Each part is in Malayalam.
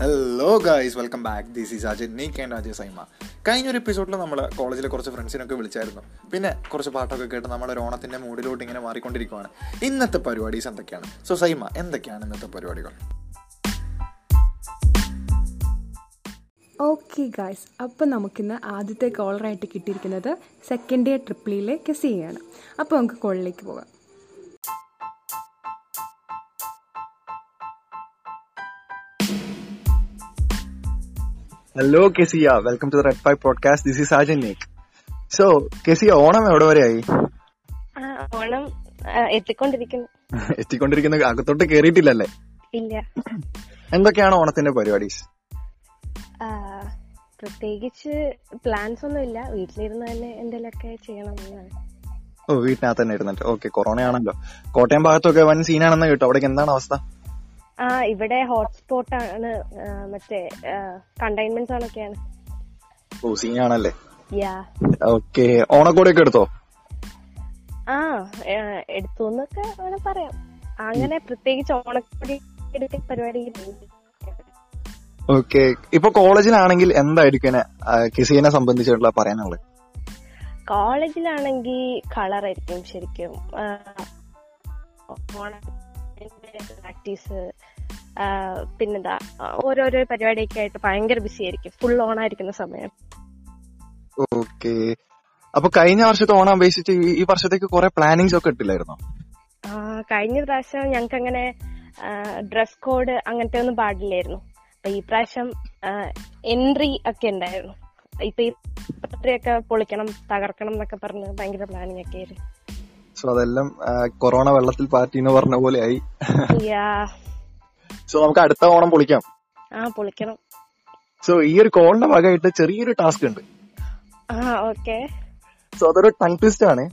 Hello guys welcome back this is RJ Nick and RJ Saima കഴിഞ്ഞ ഒരു എപ്പിസോഡിൽ നമ്മൾ കോളേജിലെ കുറച്ച് ഫ്രണ്ട്സിനൊക്കെ വിളിച്ചായിരുന്നു. പിന്നെ കുറച്ച് പാട്ടൊക്കെ കേട്ട് നമ്മൾ ഒരു ഓണത്തിന്റെ മൂഡിലോട്ട് ഇങ്ങനെ മാറിക്കൊണ്ടിരിക്കുകയാണ് ഇന്നത്തെ പരിപാടീസ് എന്തൊക്കെയാണ്? സോ സൈമ എന്തൊക്കെയാണ് ഇന്നത്തെ പരിപാടികൾ? ഓക്കെ ഗായ്സ് അപ്പോൾ നമുക്കിന്ന് ആദ്യത്തെ കോളറായിട്ട് കിട്ടിയിരിക്കുന്നത് സെക്കൻഡ് ഇയർ ട്രിപ്പിളിയിലെ കെസിയാണ് അപ്പോൾ നമുക്ക് കോളിലേക്ക് പോകാം. Hello Kezia welcome to red five podcast this is ആജൻ നേക്ക് so Kezia Onam എവിടെ വരെ ആയി? ഓണം എത്തിക്കൊണ്ടിരിക്കുന്നു. എത്തിക്കൊണ്ടിരിക്കുന്ന അകത്തോട്ട് കേറിയിട്ടില്ലല്ലേ? ഇല്ല. എന്തൊക്കെയാണ് ഓണത്തിന്റെ പരിപാടീസ്? പ്രത്യേകിച്ച് പ്ലാൻസ് ഒന്നും ഇല്ല. വീട്ടിലിരുന്ന് തന്നെ എന്തെങ്കിലുമൊക്കെ ചെയ്യണം എന്നാണ്. ഓ വീട്ടിനകത്ത് തന്നെ ഇരുന്നിട്ട്. ഓക്കെ കൊറോണ ആണല്ലോ. കോട്ടയം ഭാഗത്തൊക്കെ വൻ സീനാണെന്ന് കേട്ടോ. അവിടേക്ക് എന്താണ് അവസ്ഥ? ആ ഇവിടെ ഹോട്ട്സ്പോട്ട് ആണ് മറ്റേ കണ്ടെയ്ൻമെന്റ് സോണൊക്കെയാണ് ഓ ആണല്ലേ? യാ ഓക്കെ ഓണക്കോടിയൊക്കെ എടുത്തോ? ആ എടുത്തു എന്നൊക്കെ വേണം പറയാം. അങ്ങനെ പ്രത്യേകിച്ച് ഓണക്കോടി എടുക്കുന്ന പരിപാടി ഓക്കെ ഇപ്പൊ കോളേജിലാണെങ്കിൽ എന്തായിരിക്കും കെസിയെ സംബന്ധിച്ചിട്ടുള്ള പറയാനുള്ളത്? കോളേജിലാണെങ്കിൽ കളർ ആയിരിക്കും ശരിക്കും ഓണം പ്രാക്ടീസ് പിന്നെന്താ ഓരോരോ പരിപാടിയൊക്കെ ആയിട്ട് ഭയങ്കര ബിസി ആയിരിക്കും. ഫുൾ ഓൺ ആയിരിക്കുന്ന സമയം. ഓക്കെ അപ്പൊ കഴിഞ്ഞ വർഷത്തെ ഓണം അപേക്ഷിച്ച് ഈ- വർഷത്തേക്ക് കുറെ പ്ലാനിങ്സ് ഒക്കെ ഇട്ടില്ലായിരുന്നോ? ആ, കഴിഞ്ഞ പ്രാവശ്യം ഞങ്ങൾക്ക് അങ്ങനെ ഡ്രസ് കോഡ് അങ്ങനത്തെ ഒന്നും പാടില്ലായിരുന്നു. അപ്പൊ ഈ പ്രാവശ്യം എൻട്രി ഒക്കെ ഉണ്ടായിരുന്നു. ഇപ്പൊ ഈ പൊളിക്കണം തകർക്കണം എന്നൊക്കെ പറഞ്ഞ് ഭയങ്കര പ്ലാനിങ് ഒക്കെ ആയിരുന്നു. സോ അതെല്ലാം കൊറോണ വെള്ളത്തിൽ പാറ്റി എന്ന് പറഞ്ഞ പോലെ ആയി. സോ നമുക്ക് അടുത്ത ഓണം പൊളിക്കാം. ആ പൊളിക്കണം. സോ ഈ ഒരു കോളിന്റെ ഭാഗമായിട്ട് ചെറിയൊരു ടാസ്ക് ഉണ്ട്. ആ ഓക്കെ. സോ അതൊരു ടങ് ട്വിസ്റ്റ് ആണ്.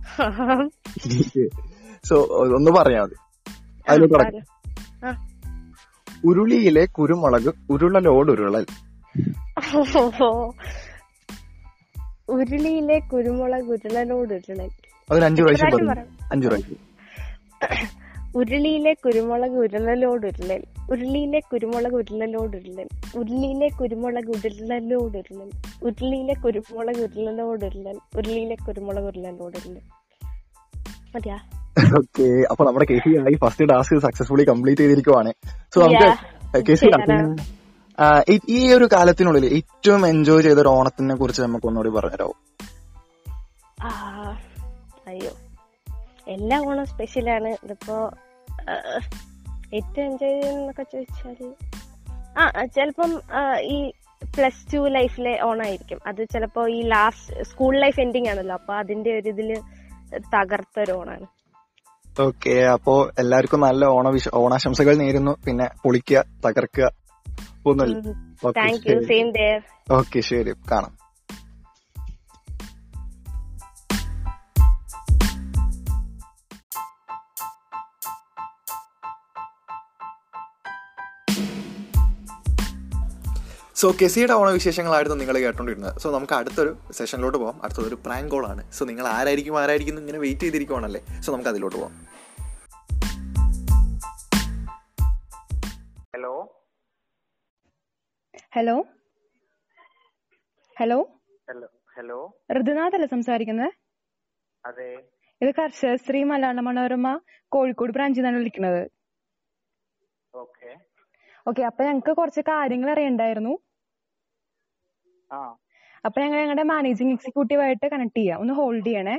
സോ ഒന്ന് പറയാ മതി ആ. ഉരുളിയിലെ കുരുമുളക് ഉരുളലോട് ഉരുളൽ. ഉരുളിയിലെ കുരുമുളക് ഉരുളലോട് ഉരുളൽ. അതിന് അഞ്ചു പ്രാവശ്യം പ്രാവശ്യം പറഞ്ഞു. അഞ്ചു പ്രാവശ്യം. ഉരുളിയിലെ കുരുമുളക് ഉരുളലോട് ഉരുളൽ. ഉരുളിയിലെ കുരുമുളക് ഉരുളലോട് ഉരുളൽ. ഉരുളിയിലെ കുരുമുളക് ഉരുളലോട് ഉരുളൽ. ഉരുളിയിലെ കുരുമുളക് ഉരുളലോട് ഉരുളൽ. ഉരുളിയിലെ കുരുമുളക് ഉരുളലോട് ഉരുളൽ. മതിയാ? ഓക്കെ. അപ്പൊ നമ്മുടെ കെ സി ആയി ഫസ്റ്റ് ടാസ്ക് സക്സസ്ഫുള്ളി കംപ്ലീറ്റ് ചെയ്തിരിക്കുവാണ്. സോ നമുക്ക് കേസി ഈ ഒരു കാലത്തിനുള്ളിൽ ഏറ്റവും എൻജോയ് ചെയ്ത ഒരു ഓണത്തിനെ കുറിച്ച് നമുക്ക് ഒന്നുകൂടി പറഞ്ഞുതരാമോ എല്ലാ ഓണം സ്പെഷ്യലാണ് ഇതിപ്പോ ഏറ്റവും എൻജോയ് ചെയ്യുന്നൊക്കെ ചോദിച്ചാൽ ആ ചിലപ്പം ഈ പ്ലസ് ടു ലൈഫിലെ ഓണായിരിക്കും. അത് ചിലപ്പോ ഈ ലാസ്റ്റ് സ്കൂൾ ലൈഫ് എൻഡിങ് ആണല്ലോ. അപ്പൊ അതിന്റെ ഒരു ഇതിൽ തകർത്ത ഒരു ഓണാണ്. ഓക്കെ അപ്പോ എല്ലാവർക്കും നല്ല ഓണ ഓണാശംസകൾ നേരുന്നു. പിന്നെ പൊളിക്കുക തകർക്കുക ഒന്നുമില്ല. ഓക്കെ ശരി. കാണാം. സോ കെസിയുടെ ഓണവിശേഷങ്ങളായിരുന്നു നിങ്ങൾ കേട്ടോണ്ടിരുന്നത്. സോ നമുക്ക് അടുത്തൊരു സെഷനിലോട്ട് പോകാം അടുത്തൊരു പ്രാങ്ക് കോളാണ് സോ നിങ്ങൾ ആരായിരിക്കും ആരായിരിക്കും ഇങ്ങനെ വെയിറ്റ് ചെയ്തിരിക്കുവാണല്ലേ? സോ നമുക്ക് അതിലോട്ട് പോകാം hello hello hello hello Rithunath അല്ലേ സംസാരിക്കുന്നത് അതെ. ഇത് കർഷകശ്രീ മലയാള മനോരമ കോഴിക്കോട് ബ്രാഞ്ചിൽ നിന്നാണ് വിളിക്കുന്നത്. ഓക്കെ ഓക്കെ അപ്പൊ ഞങ്ങൾക്ക് കുറച്ച് കാര്യങ്ങൾ അറിയണ്ടായിരുന്നു. അപ്പൊ ഞങ്ങൾ ഞങ്ങളുടെ മാനേജിംഗ് എക്സിക്യൂട്ടീവ് ആയിട്ട് കണക്ട് ചെയ്യാം. ഒന്ന് ഹോൾഡ് ചെയ്യണേ.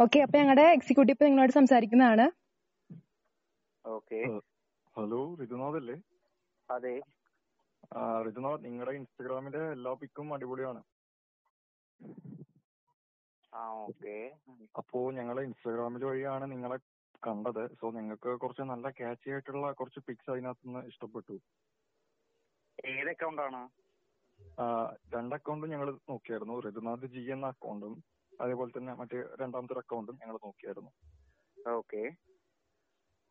ഓക്കെ അപ്പൊ ഞങ്ങളുടെ എക്സിക്യൂട്ടീവ് നിങ്ങളോട് സംസാരിക്കുന്നതാണ്. ഓക്കെ ഹലോ ഋതുനാഥ് അല്ലേ? അതെ. ആ, ഋതുനാഥ് നിങ്ങളുടെ ഇൻസ്റ്റഗ്രാമിലെ എല്ലാ പിക്കും അടിപൊളിയാണ്. ആ ഓക്കെ അപ്പോ ഞങ്ങളെ ഇൻസ്റ്റഗ്രാമിൽ വഴിയാണ് നിങ്ങളെ കണ്ടത്. സോ നിങ്ങൾക്ക് കുറച്ച് നല്ല ക്യാച്ചി ആയിട്ടുള്ള കുറച്ച് പിക്സ് അതിനകത്തുനിന്ന് ഇഷ്ടപ്പെട്ടു. ഏത് അക്കൗണ്ടാണ് രണ്ട് അക്കൗണ്ടും ഞങ്ങൾ നോക്കിയായിരുന്നു. ഋതുനാഥ് ജി എന്ന അക്കൗണ്ടും അതേപോലെ തന്നെ മറ്റേ രണ്ടാമത്തെ അക്കൗണ്ടും ഞങ്ങൾ നോക്കിയായിരുന്നു. ഓക്കെ.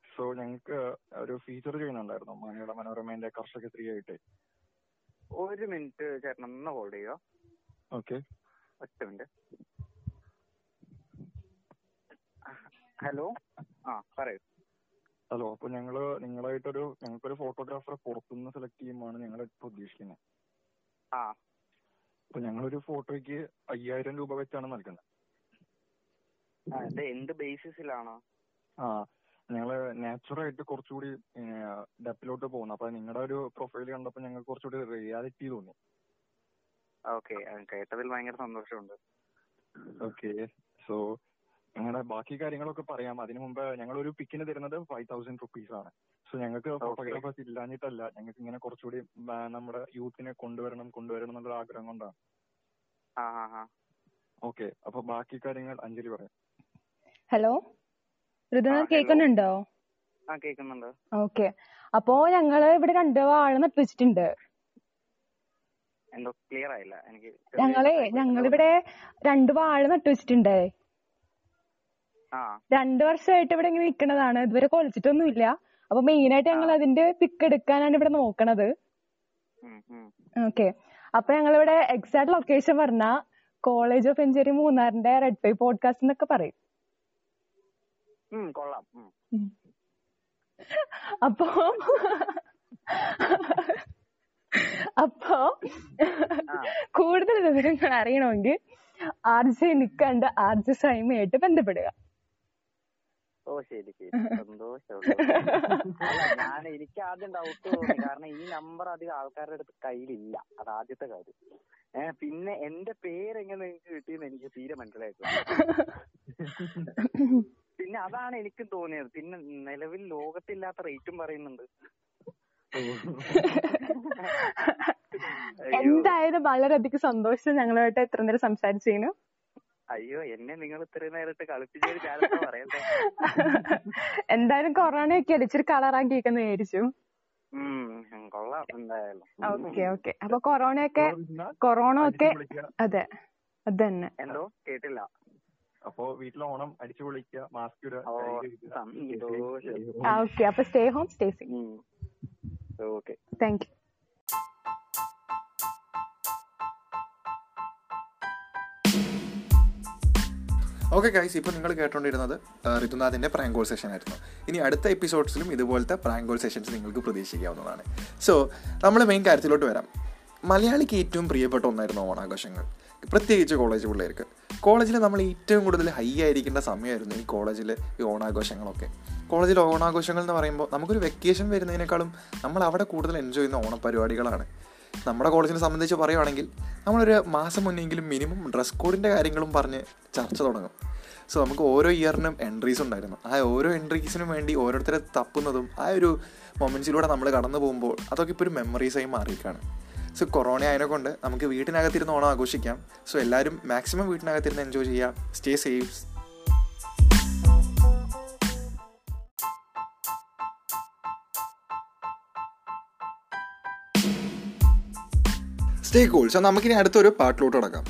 സോ ഞങ്ങൾക്ക് ഒരു ഫീച്ചർ ചെയ്യുന്നുണ്ടായിരുന്നു മലയാള മനോരമയിലെ കർഷക സ്ത്രീ ആയിട്ട് ഒരു മിനിറ്റ് ചേട്ടൻ ഒന്ന് ഹോൾഡ് ചെയ്യുക ഓക്കെ. ഒറ്റ മിനിറ്റ് ഹലോ? ആ പറയൂ. ഹലോ അപ്പൊ ഞങ്ങൾ നിങ്ങളായിട്ടൊരു ഞങ്ങൾക്കൊരു ഫോട്ടോഗ്രാഫറെ പുറത്തുനിന്ന് സെലക്ട് ചെയ്യുമ്പോഴാണ് ഞങ്ങൾ ഇപ്പൊ ഉദ്ദേശിക്കുന്നത് ആ. അപ്പൊ ഞങ്ങളൊരു ഫോട്ടോയ്ക്ക് അയ്യായിരം രൂപ വെച്ചാണ് നൽകുന്നത് ആ, ഇത് എന്ത് ബേസിസിലാണോ? ആ ഞങ്ങൾ നാച്ചുറായിട്ട് കുറച്ചുകൂടി ഡെപ്പിലോട്ട് പോകുന്നു. അപ്പൊ നിങ്ങളുടെ ഒരു പ്രൊഫൈൽ കണ്ടപ്പോ ഞങ്ങൾക്ക് കുറച്ചുകൂടി റിയാലിറ്റി തോന്നി. ഓക്കെ കേട്ടതിൽ ഭയങ്കര സന്തോഷമുണ്ട്. ഓക്കെ സോ ഞങ്ങളുടെ ബാക്കി കാര്യങ്ങളൊക്കെ പറയാം. അതിനു മുമ്പ് ഞങ്ങൾ ഒരു പിക്കിന് തരുന്നത് ഫൈവ് തൗസൻഡ് റുപ്പീസ് ആണ്. സോ ഞങ്ങൾക്ക് ഫോട്ടോഗ്രാഫേഴ്സ് ഇല്ലാഞ്ഞിട്ടല്ല. ഞങ്ങൾക്ക് ഇങ്ങനെ കുറച്ചുകൂടി ആ, നമ്മുടെ യൂത്തിനെ കൊണ്ടുവരണം കൊണ്ടുവരണം എന്നുള്ള ആഗ്രഹം കൊണ്ടാണ് ആ ആ ആ. ഓക്കെ അപ്പൊ ബാക്കി കാര്യങ്ങൾ അഞ്ജലി പറയാം. ഹലോ ആ, ഋതുനാഥ് hello. കേൾക്കുന്നുണ്ടോ? ആ കേൾക്കുന്നുണ്ട്. ഓക്കെ അപ്പോ ഞങ്ങൾ ഇവിടെ രണ്ട് വാഴ നിർത്തിച്ചിട്ടുണ്ട് വെച്ചിട്ടുണ്ട് എന്തോ ക്ലിയർ ആയില്ല. എനിക്ക് ഞങ്ങളെ ഞങ്ങളിവിടെ രണ്ട് വാഴ നട്ട് വെച്ചിട്ടുണ്ട് രണ്ട് വർഷമായിട്ട് ഇവിടെ ഇങ്ങനെ നിൽക്കുന്നതാണ് ഇതുവരെ കൊലച്ചിട്ടൊന്നുമില്ല അപ്പൊ മെയിൻ ആയിട്ട് ഞങ്ങൾ അതിന്റെ പിക്ക് എടുക്കാനാണ് ഇവിടെ നോക്കണത്. ഓക്കേ അപ്പൊ ഞങ്ങളിവിടെ എക്സാക്ട് ലൊക്കേഷൻ പറഞ്ഞ കോളേജ് ഓഫ് എഞ്ചിനീയറിംഗ് മൂന്നാറിന്റെ റെഡ് പൈ പോഡ്കാസ്റ്റ് എന്നൊക്കെ പറയും. അപ്പോ അപ്പോ കൂടുതൽ വിവരങ്ങൾ അറിയണമെങ്കിൽ ആർ ജെ നിക്കണ്ട ആർ ജെ സൈമയായിട്ട് ബന്ധപ്പെടുക. ഓ ശരി ശരി. സന്തോഷം അല്ല ഞാൻ എനിക്ക് ആദ്യം ഡൗട്ട് തോന്നി. കാരണം ഈ നമ്പർ അധികം ആൾക്കാരുടെ അടുത്ത് കയ്യിലില്ല. അത് ആദ്യത്തെ കാര്യം. ഏ പിന്നെ എന്റെ പേര് എങ്ങനെ നിങ്ങൾക്ക് കിട്ടിയെന്ന് എനിക്ക് തീരെ മനസ്സിലായിട്ടില്ല. പിന്നെ അതാണ് എനിക്കും തോന്നിയത്. പിന്നെ നിലവിൽ ലോകത്തില്ലാത്ത റേറ്റും പറയുന്നുണ്ട്. എന്തായാലും വളരെയധികം സന്തോഷം ഞങ്ങളുമായിട്ട് എത്ര നേരം സംസാരിച്ചതിന്. അയ്യോ എന്നെ നിങ്ങൾ ഇത്രയും നേരിട്ട് കളിപ്പിച്ചൊരു ഞാനെന്താ പറയണ്ടേ? എന്തായാലും കൊറോണയൊക്കെ അല്ലേ ഇച്ചിരി കളറാക്കിയിരിക്കുന്ന വിചാരിച്ചു ഉം കൊള്ളാം എന്തായാലും. Okay okay. അപ്പൊ കൊറോണയൊക്കെ കൊറോണ ഒക്കെ കൊറോണ ഒക്കെ അതെ അത് തന്നെ എന്തോ? കേട്ടില്ല. അപ്പോ വീട്ടിൽ ഓണം അടിച്ചു പൊളിക്കുക മാസ്ക് ഇടുക ഓക്കെ. അപ്പൊ stay home stay safe okay. Thank you okay guys ഇപ്പോൾ നിങ്ങൾ കേട്ടുകൊണ്ടിരുന്നത് ഋതുനാഥിന്റെ പ്രാങ്കോൾ സെഷൻ ആയിരുന്നു. ഇനി അടുത്ത എപ്പിസോഡ്സിലും ഇതുപോലത്തെ പ്രാങ്കോൾ സെഷൻസ് നിങ്ങൾക്ക് പ്രതീക്ഷിക്കാവുന്നതാണ്. സോ നമ്മൾ മെയിൻ കാര്യത്തിലോട്ട് വരാം. മലയാളിക്ക് ഏറ്റവും പ്രിയപ്പെട്ട ഒന്നായിരുന്നു ഓണാഘോഷങ്ങൾ. പ്രത്യേകിച്ച് കോളേജ് പിള്ളേർക്ക്. കോളേജിൽ നമ്മൾ ഏറ്റവും കൂടുതൽ ഹൈ ആയിരിക്കേണ്ട സമയമായിരുന്നു ഈ കോളേജിൽ ഈ ഓണാഘോഷങ്ങളൊക്കെ. കോളേജിൽ ഓണാഘോഷങ്ങൾ എന്ന് പറയുമ്പോൾ നമുക്കൊരു വെക്കേഷൻ വരുന്നതിനേക്കാളും നമ്മൾ അവിടെ കൂടുതൽ എൻജോയ് ചെയ്യുന്ന ഓണപരിപാടികളാണ്. നമ്മുടെ കോളേജിനെ സംബന്ധിച്ച് പറയുവാണെങ്കിൽ നമ്മളൊരു മാസം മുന്നെങ്കിലും മിനിമം ഡ്രസ് കോഡിന്റെ കാര്യങ്ങളും പറഞ്ഞ് ചർച്ച തുടങ്ങും. സോ നമുക്ക് ഓരോ ഇയറിനും എൻട്രീസ് ഉണ്ടായിരുന്നു. ആ ഓരോ എൻട്രീസിനും വേണ്ടി ഓരോരുത്തരെ തപ്പുന്നതും ആ ഒരു മൊമെന്റ്സിലൂടെ നമ്മൾ കടന്നു പോകുമ്പോൾ അതൊക്കെ ഇപ്പോൾ ഒരു മെമ്മറീസായി മാറിയിരിക്കുകയാണ് സോ കൊറോണ ആയതിനെ കൊണ്ട് നമുക്ക് വീട്ടിനകത്തിരുന്ന് ഓണം ആഘോഷിക്കാം. സോ എല്ലാവരും മാക്സിമം വീട്ടിനകത്തിരുന്ന് എൻജോയ് ചെയ്യാം. Stay safe stay cool so നമുക്കിനി അടുത്തൊരു പാട്ടിലോട്ട് തുടങ്ങാം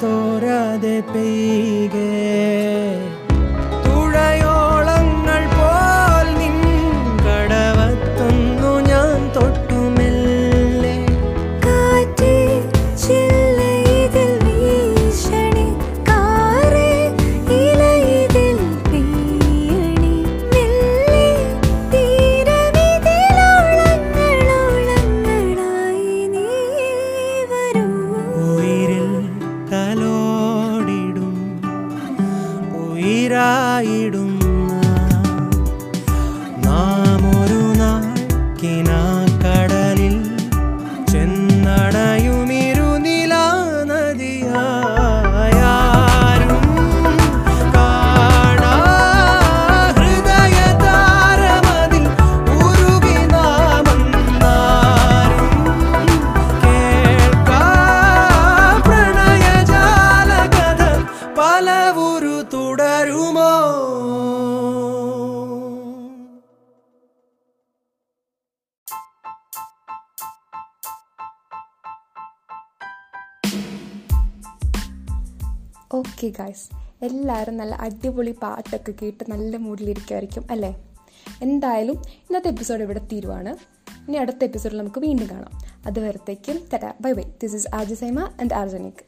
tora de pegue okay guys എല്ലാവരും നല്ല അടിപൊളി പാട്ടൊക്കെ കേട്ട് നല്ല മൂഡിലിരിക്കുമായിരിക്കും അല്ലേ? എന്തായാലും ഇന്നത്തെ എപ്പിസോഡ് ഇവിടെ തീരുവാണ്. ഇനി അടുത്ത എപ്പിസോഡിൽ നമുക്ക് വീണ്ടും കാണാം. അതുവരത്തേക്കും തരാ bye bye. This is Aji Saima and ആർജനിക്